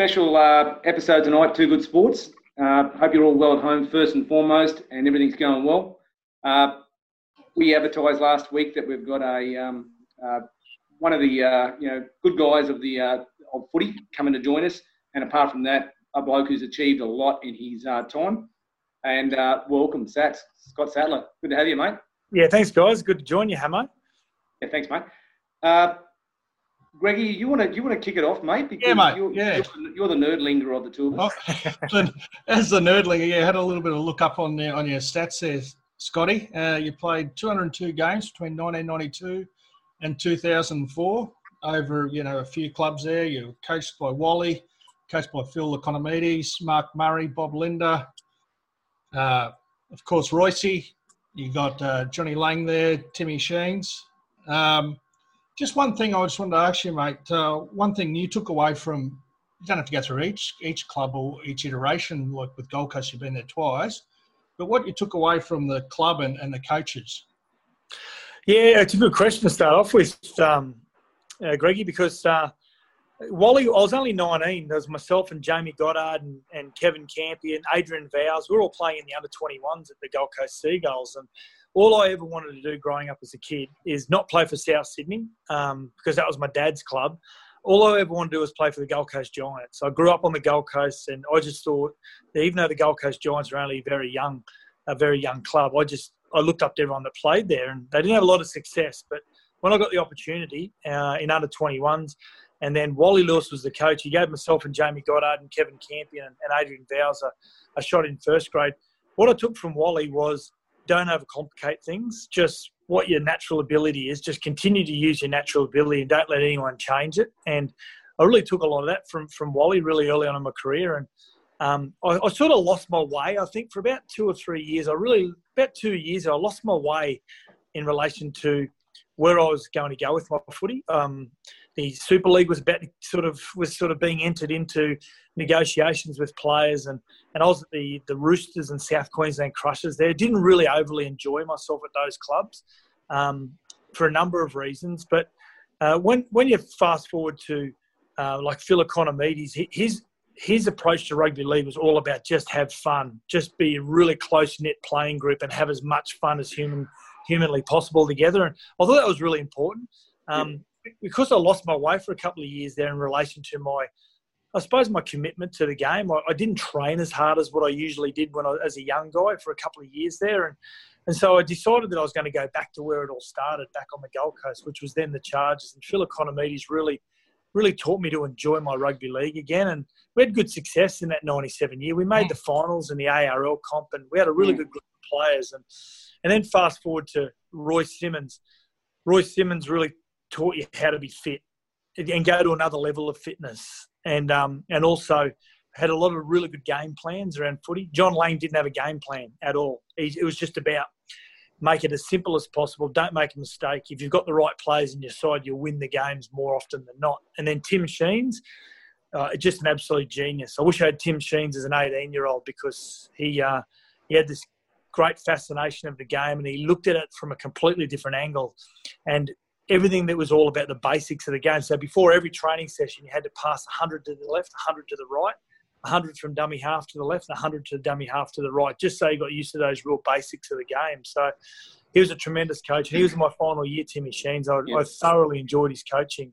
special uh, episode tonight, Two Good Sports. Uh, hope you're all well at home, first and foremost, and everything's going well. Uh, we advertised last week that we've got a um, uh, one of the uh, you know good guys of the uh, of footy coming to join us, and apart from that, a bloke who's achieved a lot in his time. And welcome, Sats, Scott Sattler. Good to have you, mate. Yeah, thanks, guys. Good to join you, Hamo. Yeah, thanks, mate. Greggy, you want to you want to kick it off, mate? Because yeah, mate. You're, yeah. You're, you're, the nerdlinger of the two of us. Oh, as the nerdlinger, yeah, had a little bit of look up on the, on your stats there, Scotty. Uh, you played 202 games between 1992 and 2004 over you know a few clubs there. You were coached by Wally, coached by Phil Economidis, Mark Murray, Bob Lindner, uh, of course Royce. You got uh, Johnny Lang there, Timmy Sheens. Um, just one thing I just wanted to ask you, mate. Uh, one thing you took away from you don't have to go through each each club or each iteration. Like with Gold Coast, you've been there twice. But what you took away from the club and, and the coaches? Yeah, it's a good question to start off with, um, uh, Greggy, because uh, Wally, I was only 19. There was myself and Jamie Goddard and, and Kevin Campion, Adrian Vowles. We were all playing in the under 21s at the Gold Coast Seagulls. And all I ever wanted to do growing up as a kid is not play for South Sydney um, because that was my dad's club. All I ever wanted to do was play for the Gold Coast Giants. I grew up on the Gold Coast, and I just thought that even though the Gold Coast Giants are only very young, a very young club, I just I looked up to everyone that played there, and they didn't have a lot of success. But when I got the opportunity uh, in under 21s, and then Wally Lewis was the coach, he gave myself and Jamie Goddard and Kevin Campion and, Adrian a, a shot in first grade. What I took from Wally was don't overcomplicate things. Just what your natural ability is. Just continue to use your natural ability and don't let anyone change it. And I really took a lot of that from from Wally really early on in my career. And um, I, I, sort of lost my way. I think for about two or three years, I really about two years, I lost my way in relation to where I was going to go with my footy. Um, the Super League was about sort of was sort of being entered into negotiations with players, and, and I was at the the Roosters and South Queensland Crushers there. Didn't really overly enjoy myself at those clubs um, for a number of reasons. But uh, when when you fast forward to uh, like Phil Economidis, his his approach to rugby league was all about just have fun, just be a really close knit playing group, and have as much fun as human humanly possible together. And I thought that was really important. Um, because I lost my way for a couple of years there in relation to my, I suppose my commitment to the game. I, I didn't train as hard as what I usually did when I as a young guy for a couple of years there, and and so I decided that I was going to go back to where it all started, back on the Gold Coast, which was then the Chargers. And Phil Economidis really, really taught me to enjoy my rugby league again. And we had good success in that '97 year. We made the finals in the ARL comp, and we had a really good group of players. And and then fast forward to Royce Simmons. Royce Simmons really taught you how to be fit and go to another level of fitness. And um, and also had a lot of really good game plans around footy. John Lang didn't have a game plan at all. it was just about make it as simple as possible. Don't make a mistake. If you've got the right players in your side, you'll win the games more often than not. And then Tim Sheens, uh, just an absolute genius. I wish I had Tim Sheens as an 18 year old because he uh, he had this great fascination of the game and he looked at it from a completely different angle. And everything that was all about the basics of the game. So before every training session, you had to pass 100 to the left, 100 to the right, 100 from dummy half to the left, 100 to the dummy half to the right, just so you got used to those real basics of the game. So he was a tremendous coach. And he was my final year, Timmy Sheens. I, I thoroughly enjoyed his coaching.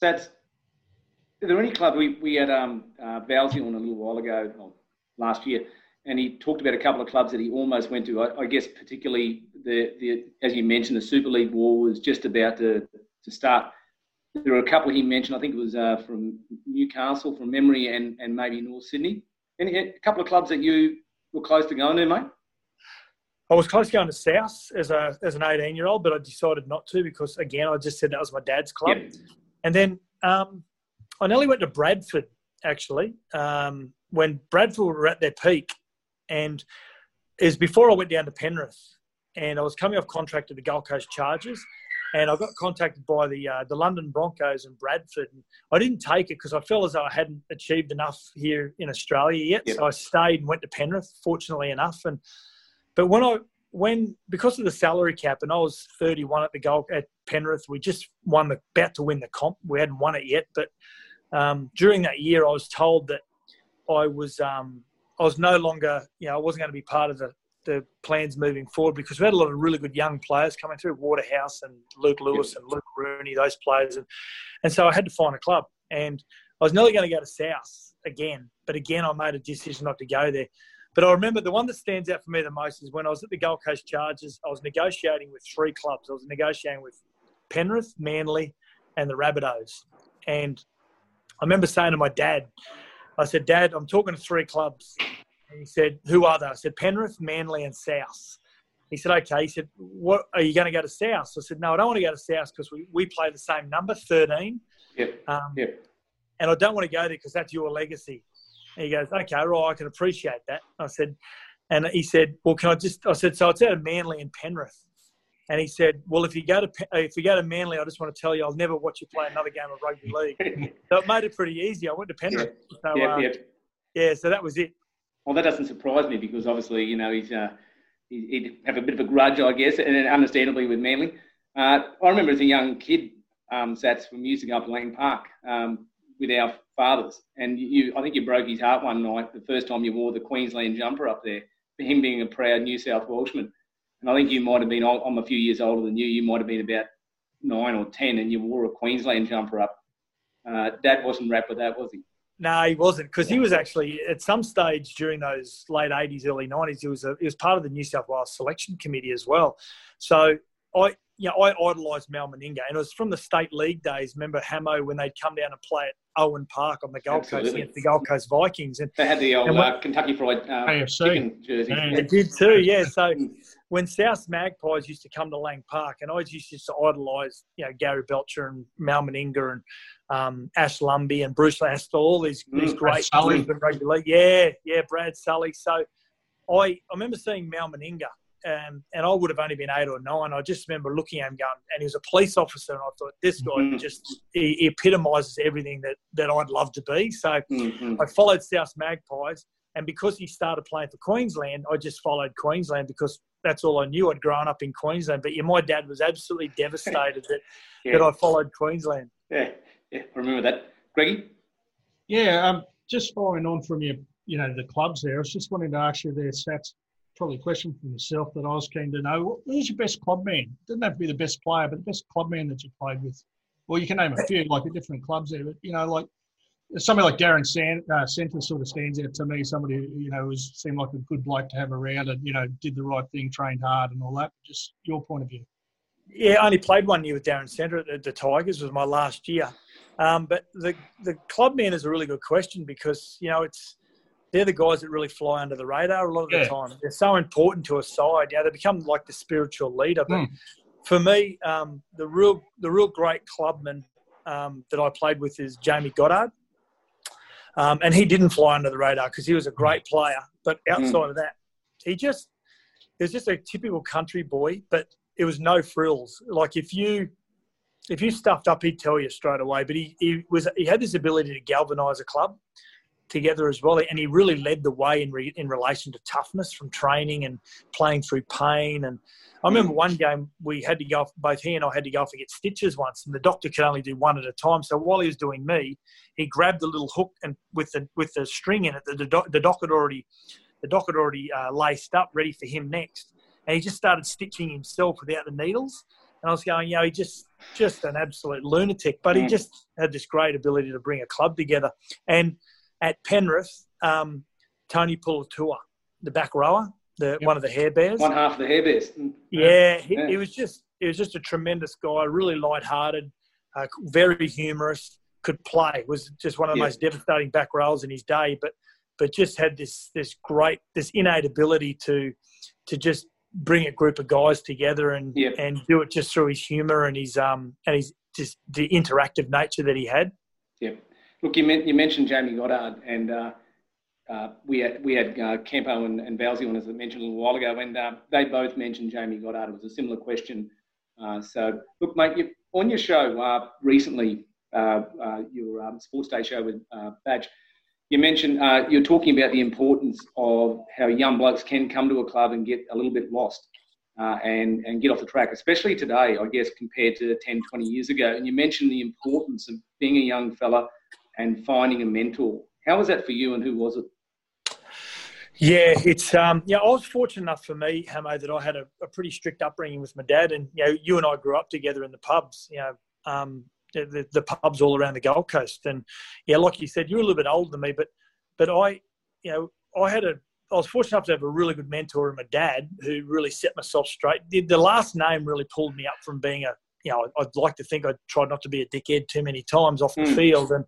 That's, there any club, we, we had um, uh, Valsey on a little while ago, last year, and he talked about a couple of clubs that he almost went to. I, I, guess particularly the, the as you mentioned, the Super League war was just about to, to start. There were a couple he mentioned. I think it was uh, from Newcastle, from memory, and and maybe North Sydney. And a couple of clubs that you were close to going to, mate. I was close to going to South as a as an 18 year old, but I decided not to because again I just said that was my dad's club. Yep. And then um, I nearly went to Bradford actually um, when Bradford were at their peak and is before I went down to Penrith, and I was coming off contract at the Gold Coast Chargers, and I got contacted by the uh, the London Broncos and Bradford. And I didn't take it because I felt as though I hadn't achieved enough here in Australia yet. So I stayed and went to Penrith, fortunately enough. And but when I when because of the salary cap, and I was 31 at the goal at Penrith, we just won the about to win the comp. We hadn't won it yet, but um, during that year, I was told that I was um, I was no longer, you know, I wasn't going to be part of the, the plans moving forward because we had a lot of really good young players coming through, Waterhouse and Luke Lewis and Luke Rooney, those players, and and so I had to find a club, and I was nearly going to go to South again, but again I made a decision not to go there. But I remember the one that stands out for me the most is when I was at the Gold Coast Chargers. I was negotiating with three clubs. I was negotiating with Penrith, Manly, and the Rabbitohs. And I remember saying to my dad, I said, Dad, I'm talking to three clubs. And he said, Who are they? I said, Penrith, Manly, and South. He said, Okay. He said, What are you going to go to South? I said, No, I don't want to go to South because we, we play the same number, 13. Yep. Um, yep. And I don't want to go there because that's your legacy. And he goes, okay, right, I can appreciate that. I said, and he said, well, can I just? I said, so it's out of Manly and Penrith. And he said, well, if you go to if you go to Manly, I just want to tell you, I'll never watch you play another game of rugby league. so it made it pretty easy. I went to Penrith. So, yeah, uh, yeah. yeah, so that was it. Well, that doesn't surprise me because obviously, you know, he's uh, he'd have a bit of a grudge, I guess, and understandably with Manly. Uh, I remember as a young kid, um, Sats from using up in Lang Park um, with our fathers. And you, I think you broke his heart one night the first time you wore the Queensland jumper up there, for him being a proud New South Welshman. And I think you might have been, I'm a few years older than you, you might have been about nine or 10 and you wore a Queensland jumper up. Uh, Dad wasn't wrapped with that, was he? No, he wasn't because he was actually at some stage during those late 80s, early 90s, he was, a, he was part of the New South Wales selection committee as well. So I, you know, I idolised Mal Meninga, and it was from the state league days. Remember Hamo when they'd come down and play at Owen Park on the Gold Absolutely. Coast against the Gold Coast Vikings, and they had the old when, uh, Kentucky Fried uh, chicken jersey. They did too, yeah. So when South Magpies used to come to Lang Park, and I used to idolise, you know, Gary Belcher and Mal Meninga and um, Ash Lumby and Bruce Astill, all these mm, these great rugby league. Yeah, yeah, Brad Sully. So I I remember seeing Mal Meninga um, and I would have only been eight or nine. I just remember looking at him going, and he was a police officer, and I thought this guy mm-hmm. just he, he, epitomises everything that that I'd love to be. So mm-hmm. I followed South Magpies, and because he started playing for Queensland, I just followed Queensland because that's all I knew. I'd grown up in Queensland, but yeah, my dad was absolutely devastated that yeah. that I followed Queensland. Yeah, yeah, I remember that, Greggy. Yeah, um, just following on from your, you know, the clubs there. I was just wanting to ask you their stats probably a question for yourself that I was keen to know. Who's your best clubman? Doesn't have to be the best player, but the best clubman that you played with. Well, you can name a few, like at different clubs there, but you know, like somebody like Darren San, uh, Senter sort of stands out to me. Somebody who, you know was seemed like a good bloke to have around, and you know did the right thing, trained hard, and all that. Just your point of view. Yeah, I only played one year with Darren Senter at the Tigers. It was my last year. Um, but the the clubman is a really good question because you know it's they're the guys that really fly under the radar a lot of the time. They're so important to a side. Yeah, they become like the spiritual leader. But mm. for me, um, the real the real great clubman um, that I played with is Jamie Goddard. Um, and he didn't fly under the radar because he was a great player. But hmm. outside mm. of that, he just he was just a typical country boy. But it was no frills. Like if you if you stuffed up, he'd tell you straight away. But he, he was he had this ability to galvanise a club together as well. And he really led the way in, re, in relation to toughness from training and playing through pain. And I remember one game we had to go, off, both he and I had to go off and get stitches once, and the doctor could only do one at a time. So while he was doing me, he grabbed the little hook and with the with the string in it, the, the, the doc had already the doc had already uh, laced up, ready for him next. And he just started stitching himself without the needles. And I was going, you know, he just just an absolute lunatic, but he just had this great ability to bring a club together. And at Penrith, um, Tony Puletua, the back rower, the yep. one of the Hair Bears. One half of the Hair Bears. Mm. Yeah, he, he was just he was just a tremendous guy, really light-hearted, uh, very humorous, could play. Was just one of the most devastating back rowers in his day, but but just had this this great this innate ability to to just bring a group of guys together and yep. and do it just through his humour and his um and his just the interactive nature that he had. Yep. Look, you, you mentioned Jamie Goddard, and uh, uh, we had we had uh, Campo and, and on, as I mentioned a little while ago, and uh, they both mentioned Jamie Goddard. It was a similar question. Uh, so, look, mate, you, on your show uh, recently, your um, Sports Day show with Badge, you mentioned you're talking about the importance of how young blokes can come to a club and get a little bit lost. Uh, and, and get off the track, especially today, I guess, compared to 10, 20 years ago. And you mentioned the importance of being a young fella and finding a mentor. How was that for you, and who was it? Yeah, it's um, yeah. I was fortunate enough for me, Hamo, that I had a, a, pretty strict upbringing with my dad, and you know, you and I grew up together in the pubs. You know, um, the, the pubs all around the Gold Coast, and yeah, like you said, you're a little bit older than me, but but I, you know, I had a I was fortunate enough to have a really good mentor in my dad who really set myself straight. The, the last name really pulled me up from being a, you know, I'd like to think I tried not to be a dickhead too many times off the mm. field, and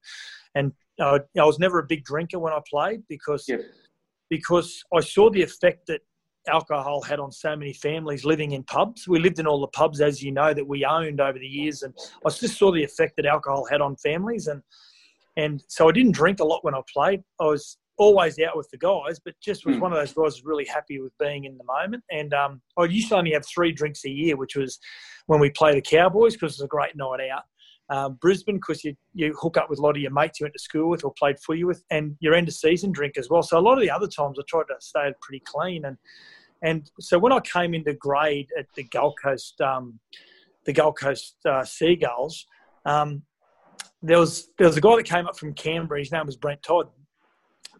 and uh, I was never a big drinker when I played because because I saw the effect that alcohol had on so many families living in pubs. We lived in all the pubs, as you know, that we owned over the years, and I just saw the effect that alcohol had on families. And and so I didn't drink a lot when I played. I was always out with the guys, but just was mm. one of those guys really happy with being in the moment. And um, I used to only have three drinks a year, which was when we play the Cowboys because it was a great night out um, Brisbane because you, you hook up with a lot of your mates you went to school with or played footy with, and your end of season drink as well. So a lot of the other times I tried to stay pretty clean, and and so when I came into grade at the Gold Coast, um, the Gold Coast uh, Seagulls, um, there was there was a guy that came up from Canberra. His name was Brent Todd,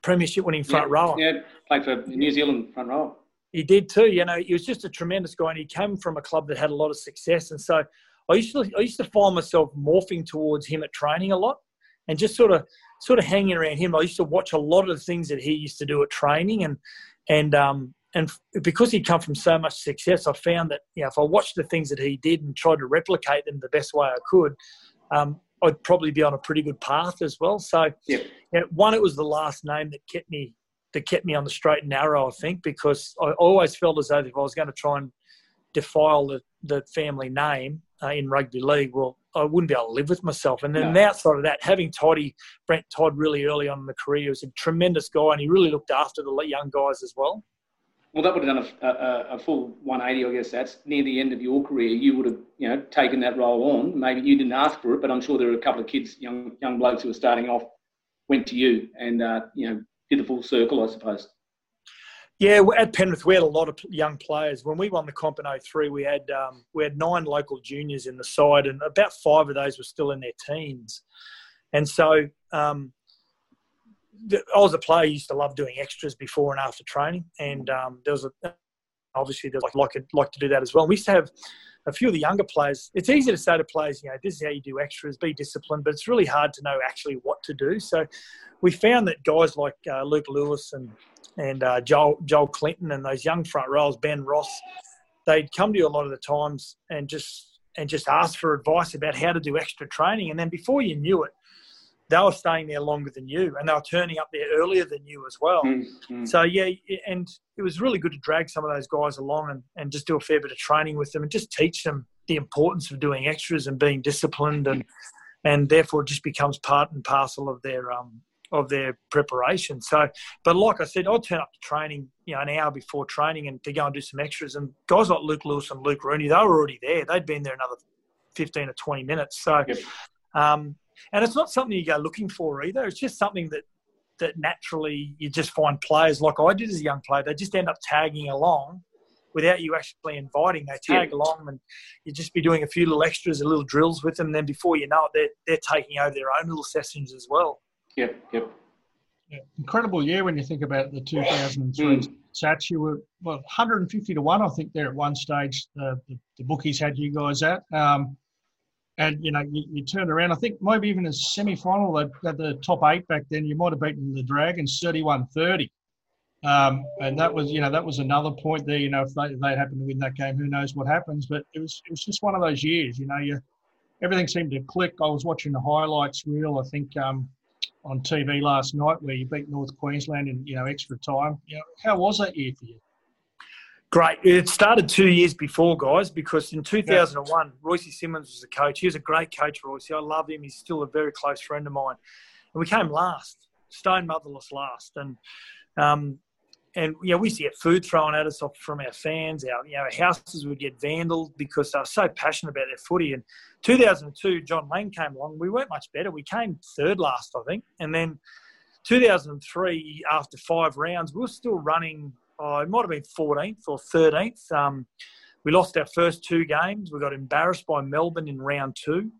premiership winning front yeah, rower. Yeah, played for New Zealand front rower. He did too. You know, he was just a tremendous guy, and he came from a club that had a lot of success, and so I used to I used to find myself morphing towards him at training a lot, and just sort of sort of hanging around him. I used to watch a lot of the things that he used to do at training, and and um and because he'd come from so much success, I found that you know if I watched the things that he did and tried to replicate them the best way I could, um, I'd probably be on a pretty good path as well. So, yeah. You know, one, it was the last name that kept me that kept me on the straight and narrow. I think because I always felt as though if I was going to try and defile the, the family name, uh, in rugby league, well, I wouldn't be able to live with myself. And then no. outside of that, having Toddy, Brent Todd, really early on in the career, he was a tremendous guy, and he really looked after the young guys as well. Well, that would have done a, a, a, full 180, I guess. That's near the end of your career. You would have, you know, taken that role on. Maybe you didn't ask for it, but I'm sure there were a couple of kids, young young blokes who were starting off, went to you and uh, you know did the full circle, I suppose. Yeah, at Penrith we had a lot of young players. When we won the comp in 03, we had um, we had nine local juniors in the side, and about five of those were still in their teens. And so um, I was a player used to love doing extras before and after training, and um, there was a, obviously there was like like, like to do that as well. We used to have a few of the younger players. It's easy to say to players, you know, this is how you do extras, be disciplined, but it's really hard to know actually what to do. So we found that guys like uh, Luke Lewis and and uh, Joel, Joel Clinton and those young front rows, Ben Ross, they'd come to you a lot of the times and just and just ask for advice about how to do extra training. And then before you knew it, they were staying there longer than you, and they were turning up there earlier than you as well. Mm-hmm. So yeah, and it was really good to drag some of those guys along and, and just do a fair bit of training with them and just teach them the importance of doing extras and being disciplined and and therefore it just becomes part and parcel of their um, of their preparation. So, but like I said, I'd turn up to training, you know, an hour before training and to go and do some extras. And guys like Luke Lewis and Luke Rooney, they were already there. They'd been there another 15 or 20 minutes. So, yep. um, and it's not something you go looking for either. It's just something that, that naturally you just find players like I did as a young player, they just end up tagging along without you actually inviting. They tag along and you just be doing a few little extras, a little drills with them. Then before you know it, they're, they're taking over their own little sessions as well. Yep, yep. Yeah, incredible year when you think about the 2003 mm. stats. You were well 150 to one, I think, there at one stage. Uh, the, the, bookies had you guys at, um, and you know you, you, turned around. I think maybe even a semi-final, they had the top eight back then. You might have beaten the Dragons 31-30, um, and that was you know that was another point there. You know if they they happen to win that game, who knows what happens? But it was it was just one of those years. You know you everything seemed to click. I was watching the highlights reel. I think. Um, on TV last night where you beat North Queensland in you know extra time. You know, how was that year for you? Great. It started two years before, guys, because in 2001, yeah. Royce Simmons was the coach. He was a great coach, Royce. I love him. He's still a very close friend of mine. And we came last, stone motherless last. And um, and you know, we used to get food thrown at us from our fans. Our you know, houses would get vandalized because they were so passionate about their footy. And 2002, John Lang came along. We weren't much better. We came third last, I think. And then 2003, after five rounds, we were still running. Oh, it might have been 14th or 13th. Um, we lost our first two games. We got embarrassed by Melbourne in round two.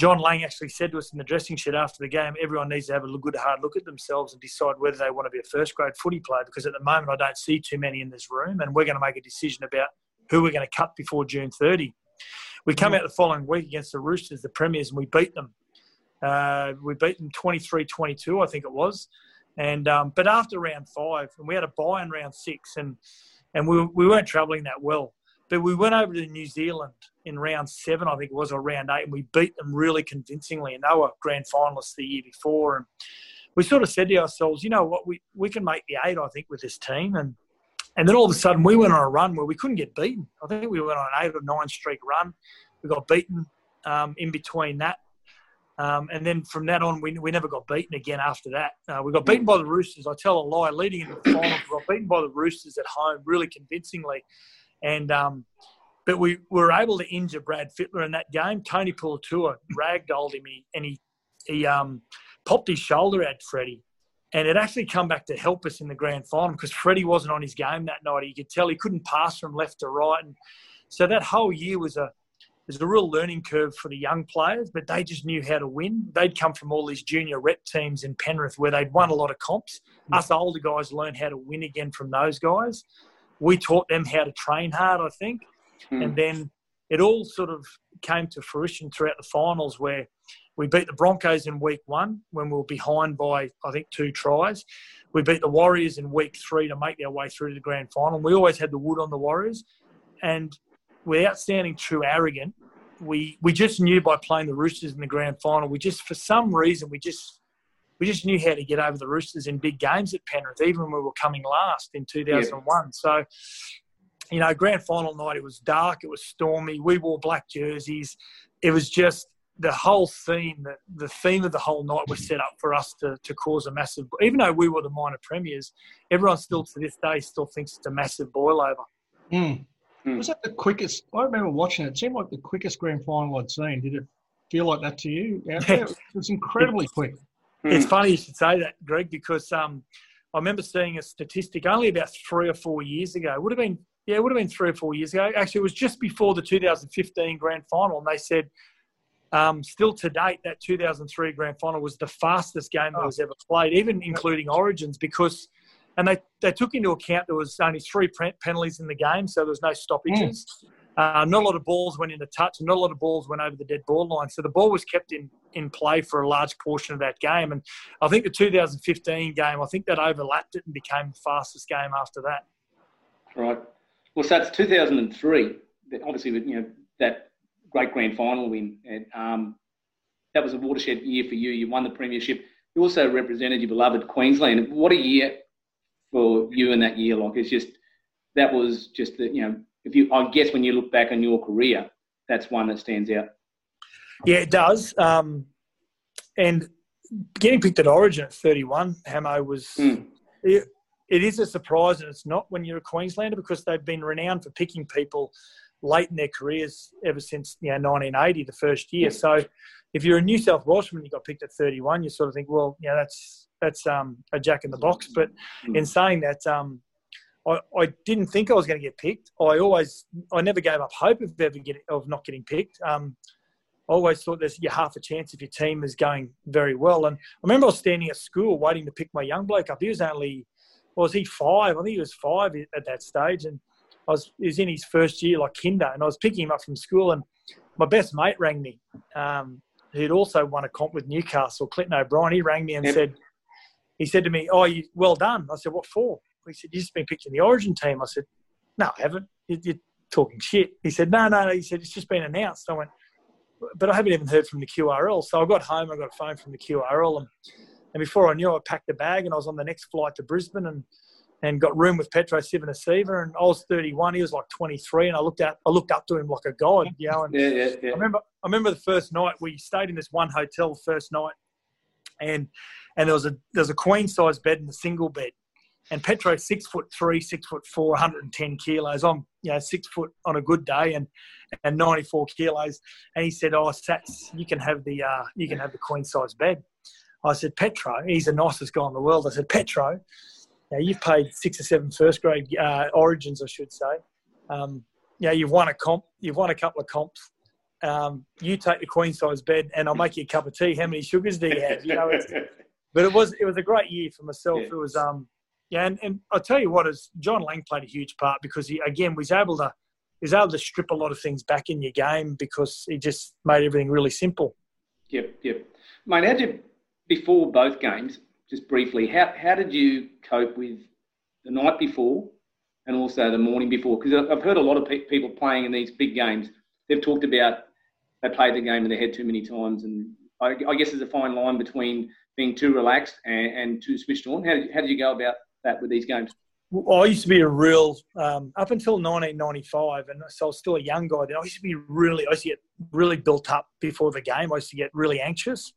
John Lang actually said to us in the dressing shed after the game, everyone needs to have a good hard look at themselves and decide whether they want to be a first grade footy player because at the moment I don't see too many in this room and we're going to make a decision about who we're going to cut before June 30. We come out the following week against the Roosters, the Premiers, and we beat them. Uh, we beat them 23-22, I think it was. And um, but after round five, and we had a buy in round six, and and we, we weren't travelling that well. But we went over to New Zealand in round seven, I think it was, or round eight, and we beat them really convincingly. And they were grand finalists the year before. And we sort of said to ourselves, you know what, we, we can make the eight, I think, with this team. And and then all of a sudden, we went on a run where we couldn't get beaten. I think we went on an eight or nine streak run. We got beaten um, in between that. Um, and then from that on, we, we never got beaten again after that. Uh, we got beaten by the Roosters. I tell a lie, leading into the final, we got beaten by the Roosters at home really convincingly. And um, but we were able to injure Brad Fittler in that game. Tony Puletua ragdolled him and he he um, popped his shoulder at Freddie. And it actually come back to help us in the grand final because Freddie wasn't on his game that night. You could tell he couldn't pass from left to right. And so that whole year was a was a real learning curve for the young players, but they just knew how to win. They'd come from all these junior rep teams in Penrith where they'd won a lot of comps. Mm. Us older guys learned how to win again from those guys we taught them how to train hard, I think. Mm. And then it all sort of came to fruition throughout the finals where we beat the Broncos in week one when we were behind by, I think, two tries. We beat the Warriors in week three to make our way through to the grand final. We always had the wood on the Warriors. And without sounding too arrogant, we, we just knew by playing the Roosters in the grand final, we just, for some reason, we just we just knew how to get over the Roosters in big games at Penrith, even when we were coming last in 2001. Yeah. So, you know, grand final night, it was dark, it was stormy. We wore black jerseys. It was just the whole theme, the, the theme of the whole night was set up for us to, to cause a massive, even though we were the minor premiers, everyone still to this day still thinks it's a massive boil over. Mm. Mm. Was that the quickest? I remember watching it. It seemed like the quickest grand final I'd seen. Did it feel like that to you? Yeah, it was incredibly quick. It's hmm. funny you should say that, Greg, because um, I remember seeing a statistic only about three or four years ago. It would have been yeah, it would have been three or four years ago. Actually, it was just before the 2015 grand final, and they said um, still to date that 2003 grand final was the fastest game that oh. was ever played, even including Origins, because and they, they took into account there was only three penalties in the game, so there was no stoppages. Mm. Uh, not a lot of balls went into touch, and not a lot of balls went over the dead ball line. So the ball was kept in, in play for a large portion of that game. And I think the 2015 game, I think that overlapped it and became the fastest game after that. Right. Well, so it's 2003. Obviously, you know that great grand final win. And, um, that was a watershed year for you. You won the premiership. You also represented your beloved Queensland. What a year for you in that year! Like it's just that was just the you know if you, I guess when you look back on your career, that's one that stands out. Yeah, it does. Um, and getting picked at Origin at 31, Hamo was. Mm. It, it is a surprise, and it's not when you're a Queenslander because they've been renowned for picking people late in their careers ever since you know 1980, the first year. So, if you're a New South Welshman, you got picked at 31, you sort of think, well, yeah, that's that's um, a jack in the box. But mm. in saying that, um, I, I didn't think I was going to get picked. I always, I never gave up hope of ever getting, of not getting picked. Um, I always thought there's you half a chance if your team is going very well. And I remember I was standing at school waiting to pick my young bloke up. He was only, was he five? I think he was five at that stage, and I was he was in his first year like kinder, and I was picking him up from school, and my best mate rang me, um, who'd also won a comp with Newcastle, Clinton O'Brien. He rang me and yep. said, he said to me, "Oh, you well done." I said, "What for?" He said, You've just been picked in the origin team. I said, No, I haven't. You're talking shit. He said, No, no, no. He said, It's just been announced. I went, But I haven't even heard from the QRL. So I got home, I got a phone from the QRL. And, and before I knew, I packed a bag and I was on the next flight to Brisbane and, and got room with Petro Civoniceva. And I was 31. He was like 23. And I looked at, I looked up to him like a god, you know. And yeah, yeah, yeah. I remember, I remember the first night we stayed in this one hotel first night. And, and there was a, there was a queen size bed and a single bed and Petro six foot three, six foot four, 110 kilos. I'm you know six foot on a good day and and 94 kilos. And he said, "Oh, Sats, you can have the uh, you can have the queen size bed." I said, Petro, he's the nicest guy in the world." I said, Petro, now you've played six or seven first grade uh, origins, I should say. Um, yeah, you've won a comp, you've won a couple of comps. um, you take the queen size bed, and I'll make you a cup of tea. How many sugars do you have? You know, but it was it was a great year for myself. Yeah. It was um yeah, and, and I'll tell you what is John Lang played a huge part because he again was able to was able to strip a lot of things back in your game because he just made everything really simple. Yep, yep. Mate, how did before both games, just briefly, how how did you cope with the night before and also the morning before? Because I've heard a lot of pe- people playing in these big games. They've talked about they played the game in their head too many times, and I, I guess there's a fine line between being too relaxed and, and too switched on. How did, how did you go about that with these games? Well, I used to be a real um, up until 1995, and so I was still a young guy. Then I used to be really, I used to get really built up before the game. I used to get really anxious.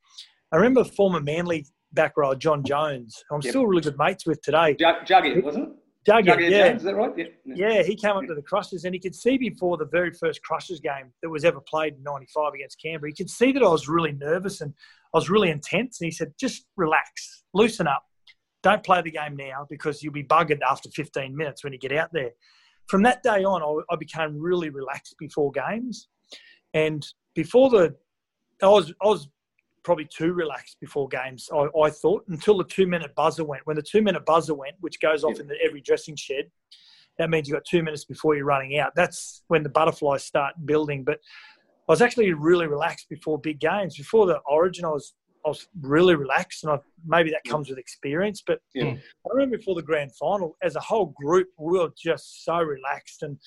I remember former Manly back row John Jones. I'm yep. still really good mates with today. Juggy, wasn't it? Juggy, yeah. Jones, is that right? Yeah. yeah, he came up to the Crushers and he could see before the very first Crushers game that was ever played in 95 against Canberra. He could see that I was really nervous and I was really intense. And he said, just relax, loosen up. Don't play the game now because you'll be buggered after 15 minutes when you get out there. From that day on, I, I became really relaxed before games. And before the, I was, I was probably too relaxed before games. I, I thought until the two minute buzzer went. When the two minute buzzer went, which goes off yeah. in the, every dressing shed, that means you've got two minutes before you're running out. That's when the butterflies start building. But I was actually really relaxed before big games. Before the Origin, I was I was really relaxed, and I, maybe that mm. comes with experience. But yeah. Mm. I remember before the grand final, as a whole group, we were just so relaxed. And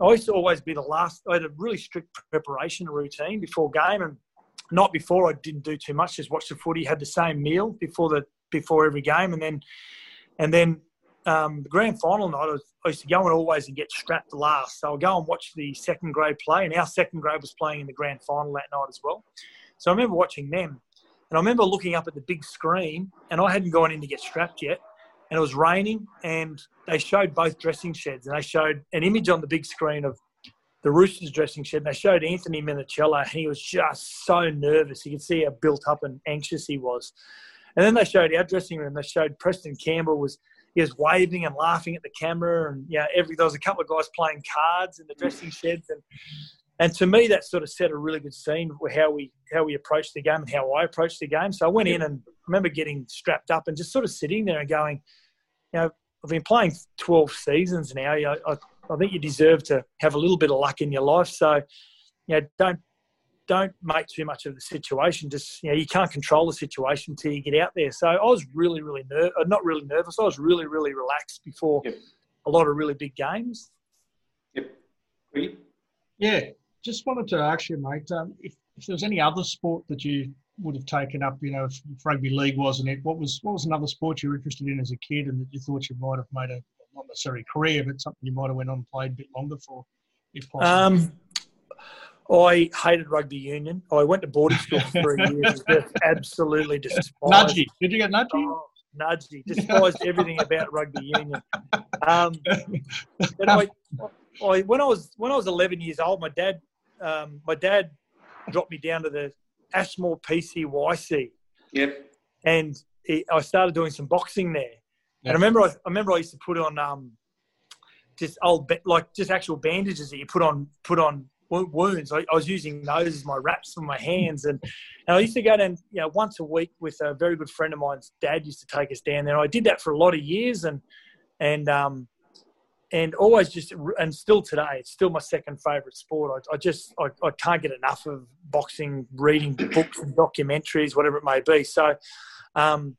I used to always be the last. I had a really strict preparation routine before game, and not before I didn't do too much. Just watch the footy. Had the same meal before the before every game, and then and then um, the grand final night. I, was, I, used to go and always and get strapped last. So I'll go and watch the second grade play, and our second grade was playing in the grand final that night as well. So I remember watching them, and I remember looking up at the big screen, and I hadn't gone in to get strapped yet. And it was raining, and they showed both dressing sheds, and they showed an image on the big screen of the Roosters dressing shed, and they showed Anthony Minichiello, and he was just so nervous. You could see how built up and anxious he was. And then they showed our dressing room. They showed Preston Campbell was he was waving and laughing at the camera, and yeah, every there was a couple of guys playing cards in the dressing sheds, and and to me that sort of set a really good scene for how we how we approached the game and how I approached the game. So I went in and I remember getting strapped up and just sort of sitting there and going, you know, I've been playing 12 seasons now. You know, I, I think you deserve to have a little bit of luck in your life. So, you know, don't don't make too much of the situation. Just you know, you can't control the situation until you get out there. So I was really, really nervous. Uh, not really nervous. I was really, really relaxed before yep. a lot of really big games. Yep. Yeah. Just wanted to ask you, mate, um, if, if there was any other sport that you would have taken up, you know, if, if rugby league wasn't it, what was what was another sport you were interested in as a kid and that you thought you might have made a not necessarily career, but something you might have went on and played a bit longer for, if possible? Um, I hated rugby union. I went to boarding school for three years. Just absolutely despised. Nudgy. Did you get nudgy? Oh, nudgy. Despised everything about rugby union. Um, I, I, when I was when I was 11 years old, my dad um, my dad dropped me down to the Ashmore PCYC. Yep. And he, I started doing some boxing there. And I remember, I, I, remember I used to put on um, just old, like just actual bandages that you put on, put on wounds. I, I, was using those as my wraps for my hands, and, and I used to go down, you know, once a week with a very good friend of mine's dad used to take us down there. I did that for a lot of years, and and um, and always just and still today, it's still my second favourite sport. I, I just I, I can't get enough of boxing, reading books and documentaries, whatever it may be. So. Um,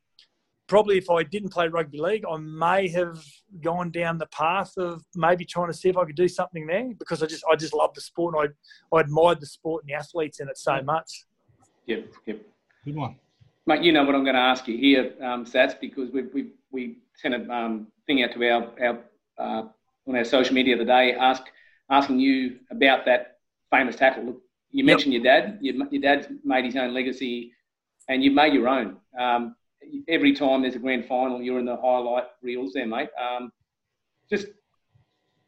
probably if I didn't play rugby league, I may have gone down the path of maybe trying to see if I could do something there because I just I just love the sport and I I admired the sport and the athletes in it so much. Yep, yep. Good one. Mate, you know what I'm going to ask you here, um, Sats, because we we we sent a um, thing out to our our uh, on our social media the day, ask asking you about that famous tackle. Look, you mentioned yep. your dad. Your, your dad's made his own legacy, and you've made your own. Um, every time there's a grand final, you're in the highlight reels there, mate. Um, just,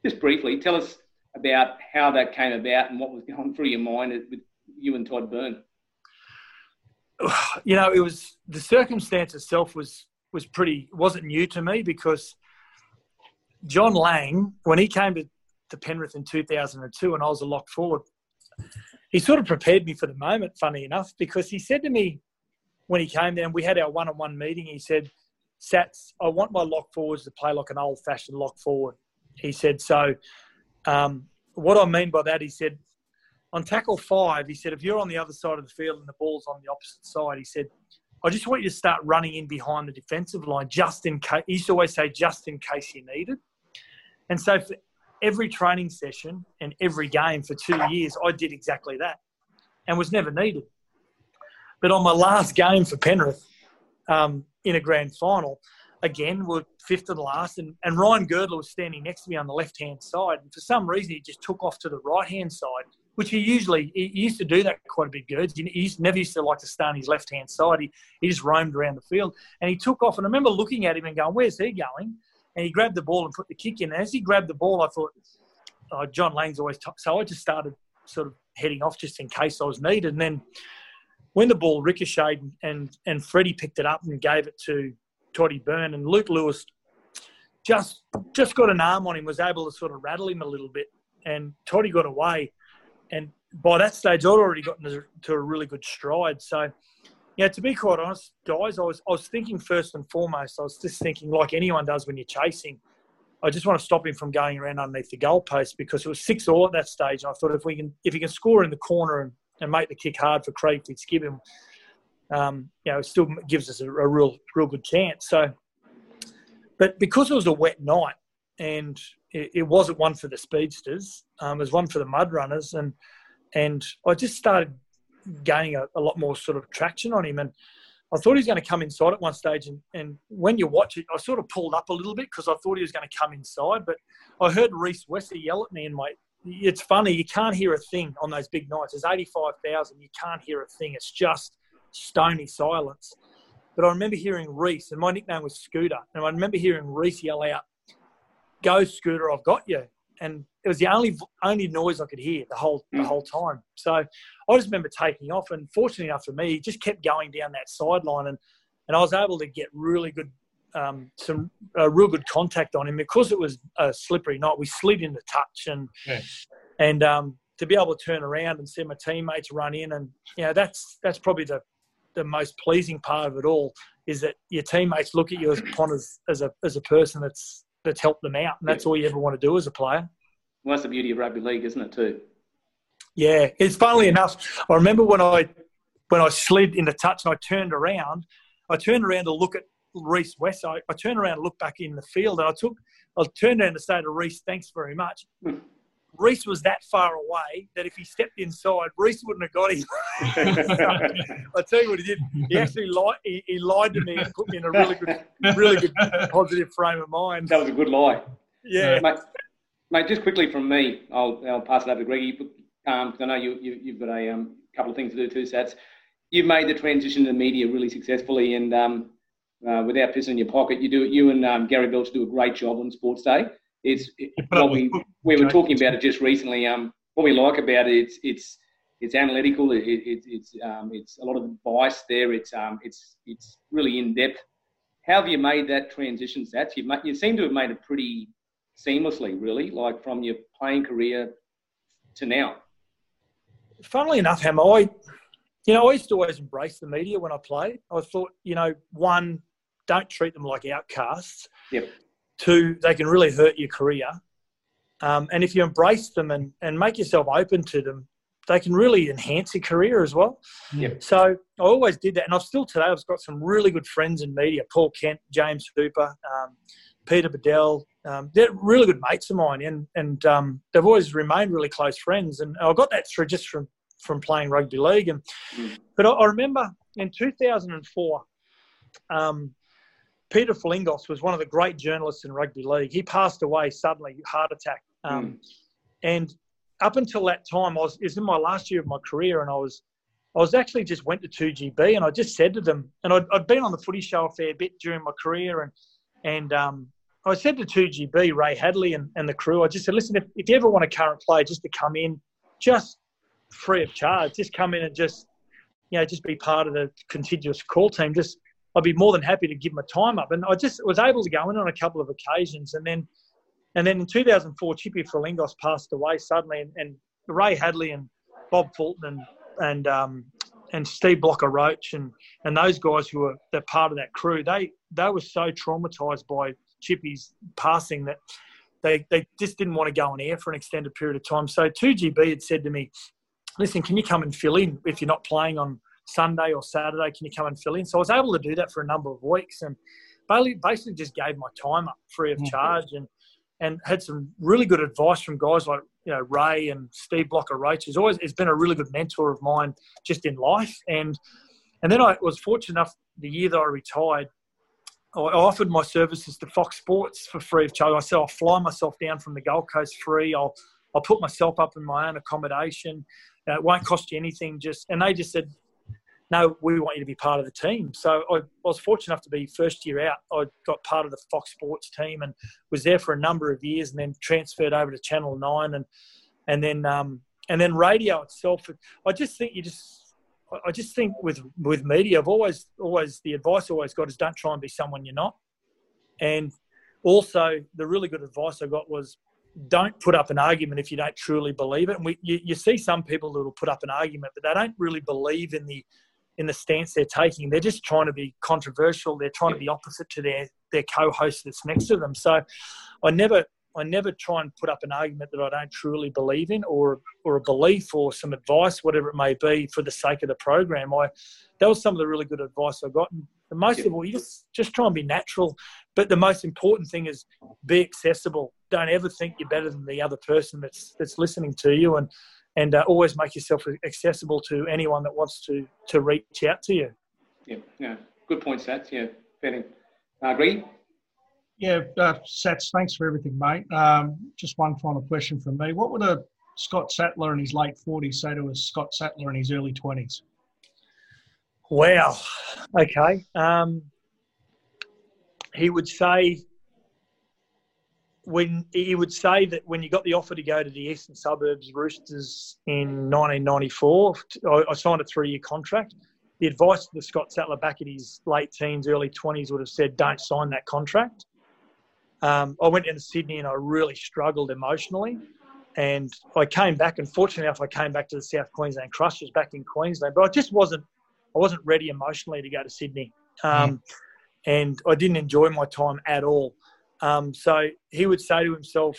just briefly, tell us about how that came about and what was going through your mind with you and Todd Byrne. You know, it was the circumstance itself was was pretty wasn't new to me because John Lang, when he came to, to Penrith in 2002, and I was a lock forward, he sort of prepared me for the moment, funny enough, because he said to me when he came down, we had our one on one meeting. He said, Sats, I want my lock forwards to play like an old fashioned lock forward. He said, So, um, what I mean by that, he said, on tackle five, he said, if you're on the other side of the field and the ball's on the opposite side, he said, I just want you to start running in behind the defensive line just in case. He used to always say, just in case you need it. And so for every training session and every game for two years, I did exactly that and was never needed. But on my last game for Penrith um, in a grand final, again, we're fifth and last, and, and Ryan Girdler was standing next to me on the left hand side. And for some reason, he just took off to the right hand side, which he usually he used to do that quite a bit. Good, he never used to like to stay on his left hand side. He, he just roamed around the field, and he took off. And I remember looking at him and going, "Where's he going?" And he grabbed the ball and put the kick in. And as he grabbed the ball, I thought, oh, John Lang's always top. So I just started sort of heading off just in case I was needed. And then when the ball ricocheted and and Freddie picked it up and gave it to Toddy Byrne and Luke Lewis just just got an arm on him, was able to sort of rattle him a little bit, and Toddy got away. And by that stage, I'd already gotten to a really good stride. So, yeah, to be quite honest, guys, I was I was thinking first and foremost, I was just thinking like anyone does when you're chasing. I just want to stop him from going around underneath the goalpost because it was six all at that stage. And I thought if we can if he can score in the corner and, and make the kick hard for Craig Fitzgibbon, um, you know, it still gives us a, a, real, real good chance. So, but because it was a wet night and it, it wasn't one for the speedsters, um, it was one for the mud runners, and and I just started gaining a, a lot more sort of traction on him, and I thought he was going to come inside at one stage, and, and when you watch it, I sort of pulled up a little bit because I thought he was going to come inside, but I heard Rhys Wesser yell at me, and my it's funny you can't hear a thing on those big nights. There's eighty five thousand, you can't hear a thing. It's just stony silence. But I remember hearing Rhys, and my nickname was Scooter, and I remember hearing Rhys yell out, "Go, Scooter! I've got you!" And it was the only only noise I could hear the whole the mm. whole time. So I just remember taking off, and fortunately enough for me, he just kept going down that sideline, and and I was able to get really good. Um, some uh, real good contact on him because it was a slippery night. We slid into touch and yeah. and um, to be able to turn around and see my teammates run in and you know that's that's probably the the most pleasing part of it all is that your teammates look at you as upon as, as a as a person that's that's helped them out, and that's all you ever want to do as a player. Well, that's the beauty of rugby league, isn't it? Too. Yeah, it's funnily enough. I remember when I when I slid into touch and I turned around, I turned around to look at Rhys West. I, I turned around and looked back in the field, and I took I turned around to say to Rhys, "Thanks very much." Hmm. Rhys was that far away that if he stepped inside, Reese wouldn't have got him. I tell you what he did. He actually lied. He, he, lied to me and put me in a really good, really good, positive frame of mind. That was a good lie. Yeah, mate. mate just quickly from me, I'll, I'll pass it over to Greggy. Um, I know you, you, have got a um, couple of things to do too, Sats. You've made the transition to the media really successfully, and um, uh, without pissing in your pocket, you do. it. You and um, Gary Belch do a great job on Sports Day. It's it, what we we were talking about it just recently. Um, what we like about it, it's it's it's analytical. It, it, it's um, it's a lot of advice there. It's um, it's it's really in depth. How have you made that transition, Sats? You you seem to have made it pretty seamlessly, really, like from your playing career to now. Funnily enough, Ham, I you know I used to always embrace the media when I played. I thought, you know, one, don't treat them like outcasts. Yep. Two, they can really hurt your career. Um, and if you embrace them and, and make yourself open to them, they can really enhance your career as well. Yep. So I always did that. And I've still today, I've got some really good friends in media Paul Kent, James Hooper, um, Peter Badel. Um, they're really good mates of mine. And, and um, they've always remained really close friends. And I got that through just from, from playing rugby league. And, mm. But I, I, remember in 2004, um, Peter Frilingos was one of the great journalists in rugby league. He passed away suddenly, heart attack. Um, mm. And up until that time, I was, it was in my last year of my career, and I was, I was actually just went to 2GB, and I just said to them, and I'd, I'd been on the footy show a fair bit during my career, and and um, I said to 2GB, Ray Hadley and, and the crew, I just said, listen, if, if you ever want a current player just to come in, just free of charge, just come in and just, you know, just be part of the continuous call team, just I'd be more than happy to give my time up. And I just was able to go in on a couple of occasions. And then, and then in 2004, Chippy Frilingos passed away suddenly, and, and Ray Hadley and Bob Fulton and and um, and Steve Blocker Roach and and those guys who were that part of that crew, they they were so traumatized by Chippy's passing that they they just didn't want to go on air for an extended period of time. So 2GB had said to me, "Listen, can you come and fill in if you're not playing on Sunday or Saturday? Can you come and fill in?" So I was able to do that for a number of weeks and basically just gave my time up free of mm-hmm. charge and and had some really good advice from guys like you know Ray and Steve Blocker Roach. He's always has been a really good mentor of mine just in life. And and then I was fortunate enough the year that I retired, I offered my services to Fox Sports for free of charge. I said I'll fly myself down from the Gold Coast free. I'll I'll put myself up in my own accommodation. Uh, it won't cost you anything. Just and they just said no, we want you to be part of the team. So I was fortunate enough to be first year out. I got part of the Fox Sports team and was there for a number of years, and then transferred over to Channel Nine, and and then um, and then radio itself. I just think you just. I just think with with media, I've always always the advice I always got is don't try and be someone you're not, and also the really good advice I got was don't put up an argument if you don't truly believe it. And we, you, you see some people that will put up an argument, but they don't really believe in the in the stance they're taking. They're just trying to be controversial. They're trying to be opposite to their their co-host that's next to them. So I never I never try and put up an argument that I don't truly believe in or or a belief or some advice, whatever it may be, for the sake of the program. I that was some of the really good advice I got. And most of all, you just just try and be natural. But the most important thing is be accessible. Don't ever think you're better than the other person that's that's listening to you. And and uh, always make yourself accessible to anyone that wants to to reach out to you. Yeah, yeah, good point, Sats. Yeah, fair uh, Agree. Yeah, uh, Sats, thanks for everything, mate. Um, just one final question from me. What would a Scott Sattler in his late 40s say to a Scott Sattler in his early 20s? Wow. Okay. Um, he would say when he would say that when you got the offer to go to the eastern suburbs Roosters in 1994, I, I signed a three-year contract. The advice to the Scott Sattler back in his late teens, early 20s would have said, "Don't sign that contract." Um, I went into Sydney and I really struggled emotionally, and I came back. And fortunately enough, I came back to the South Queensland Crushers back in Queensland, but I just wasn't I wasn't ready emotionally to go to Sydney, um, mm. and I didn't enjoy my time at all. Um, so he would say to himself,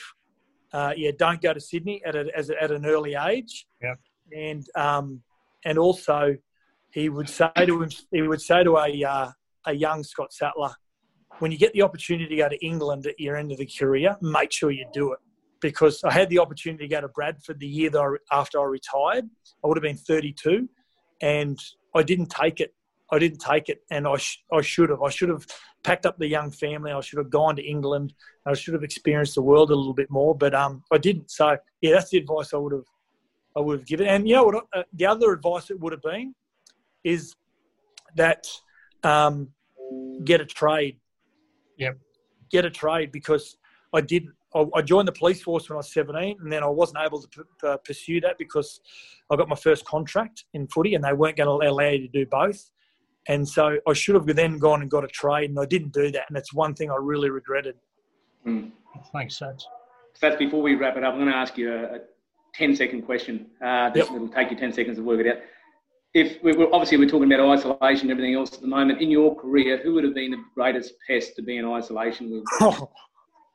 uh, "Yeah, don't go to Sydney at, a, a, at an early age." Yeah. And um, and also, he would say to him, he would say to a uh, a young Scott Sattler, when you get the opportunity to go to England at your end of the career, make sure you do it. Because I had the opportunity to go to Bradford the year that I, after I retired. I would have been 32, and I didn't take it I didn't take it, and I sh- I should have. I should have packed up the young family. I should have gone to England. I should have experienced the world a little bit more, but um, I didn't. So yeah, that's the advice I would have I would have given. And you know what? Uh, the other advice it would have been is that um, get a trade. Yep. Get a trade because I didn't. I joined the police force when I was 17, and then I wasn't able to p- uh, pursue that because I got my first contract in footy, and they weren't going to allow you to do both. And so I should have then gone and got a trade, and I didn't do that. And that's one thing I really regretted. Mm. Thanks, Sats. Sats, before we wrap it up, I'm going to ask you a, a 10 second question. Uh, just, yep. It'll take you 10 seconds to work it out. If we are obviously we're talking about isolation and everything else at the moment, in your career, who would have been the greatest pest to be in isolation with? Oh,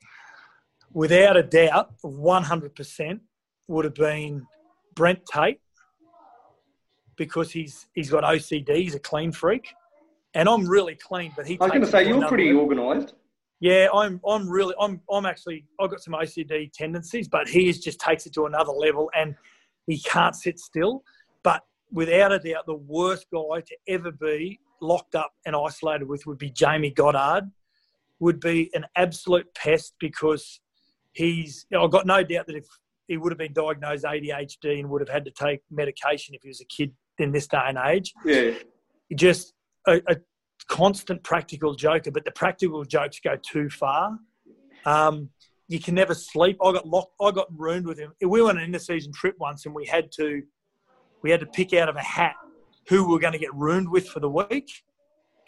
without a doubt, 100% would have been Brent Tate because he's he's got OCD. He's a clean freak, and I'm really clean. But he. I was going to say you're pretty organised. Yeah, I'm. I'm really. I'm. I'm actually. I've got some OCD tendencies, but he just takes it to another level, and he can't sit still. But without a doubt, the worst guy to ever be locked up and isolated with would be Jamie Goddard. Would be an absolute pest because he's. I've got no doubt that if he would have been diagnosed ADHD and would have had to take medication if he was a kid in this day and age. Yeah. Just a, a constant practical joker, but the practical jokes go too far. Um, you can never sleep. I got locked. I got ruined with him. We went on an interseason trip once, and we had to we had to pick out of a hat who we were going to get ruined with for the week.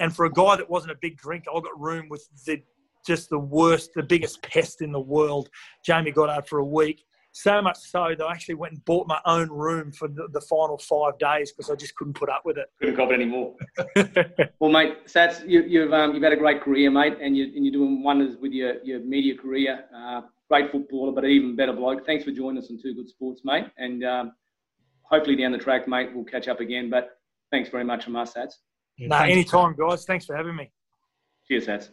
And for a guy that wasn't a big drinker, I got ruined with the just the worst, the biggest pest in the world, Jamie Goddard for a week. So much so that I actually went and bought my own room for the, the final five days because I just couldn't put up with it. Couldn't cop it anymore. well, mate, Sats, you, have you've, um, you've had a great career, mate, and, you, and you're doing wonders with your, your media career. Uh, great footballer, but even better bloke. Thanks for joining us on Two Good Sports, mate. And um, hopefully down the track, mate, we'll catch up again. But thanks very much from us, Sats. Yeah, no, anytime, guys. Thanks for having me. Cheers, Sats.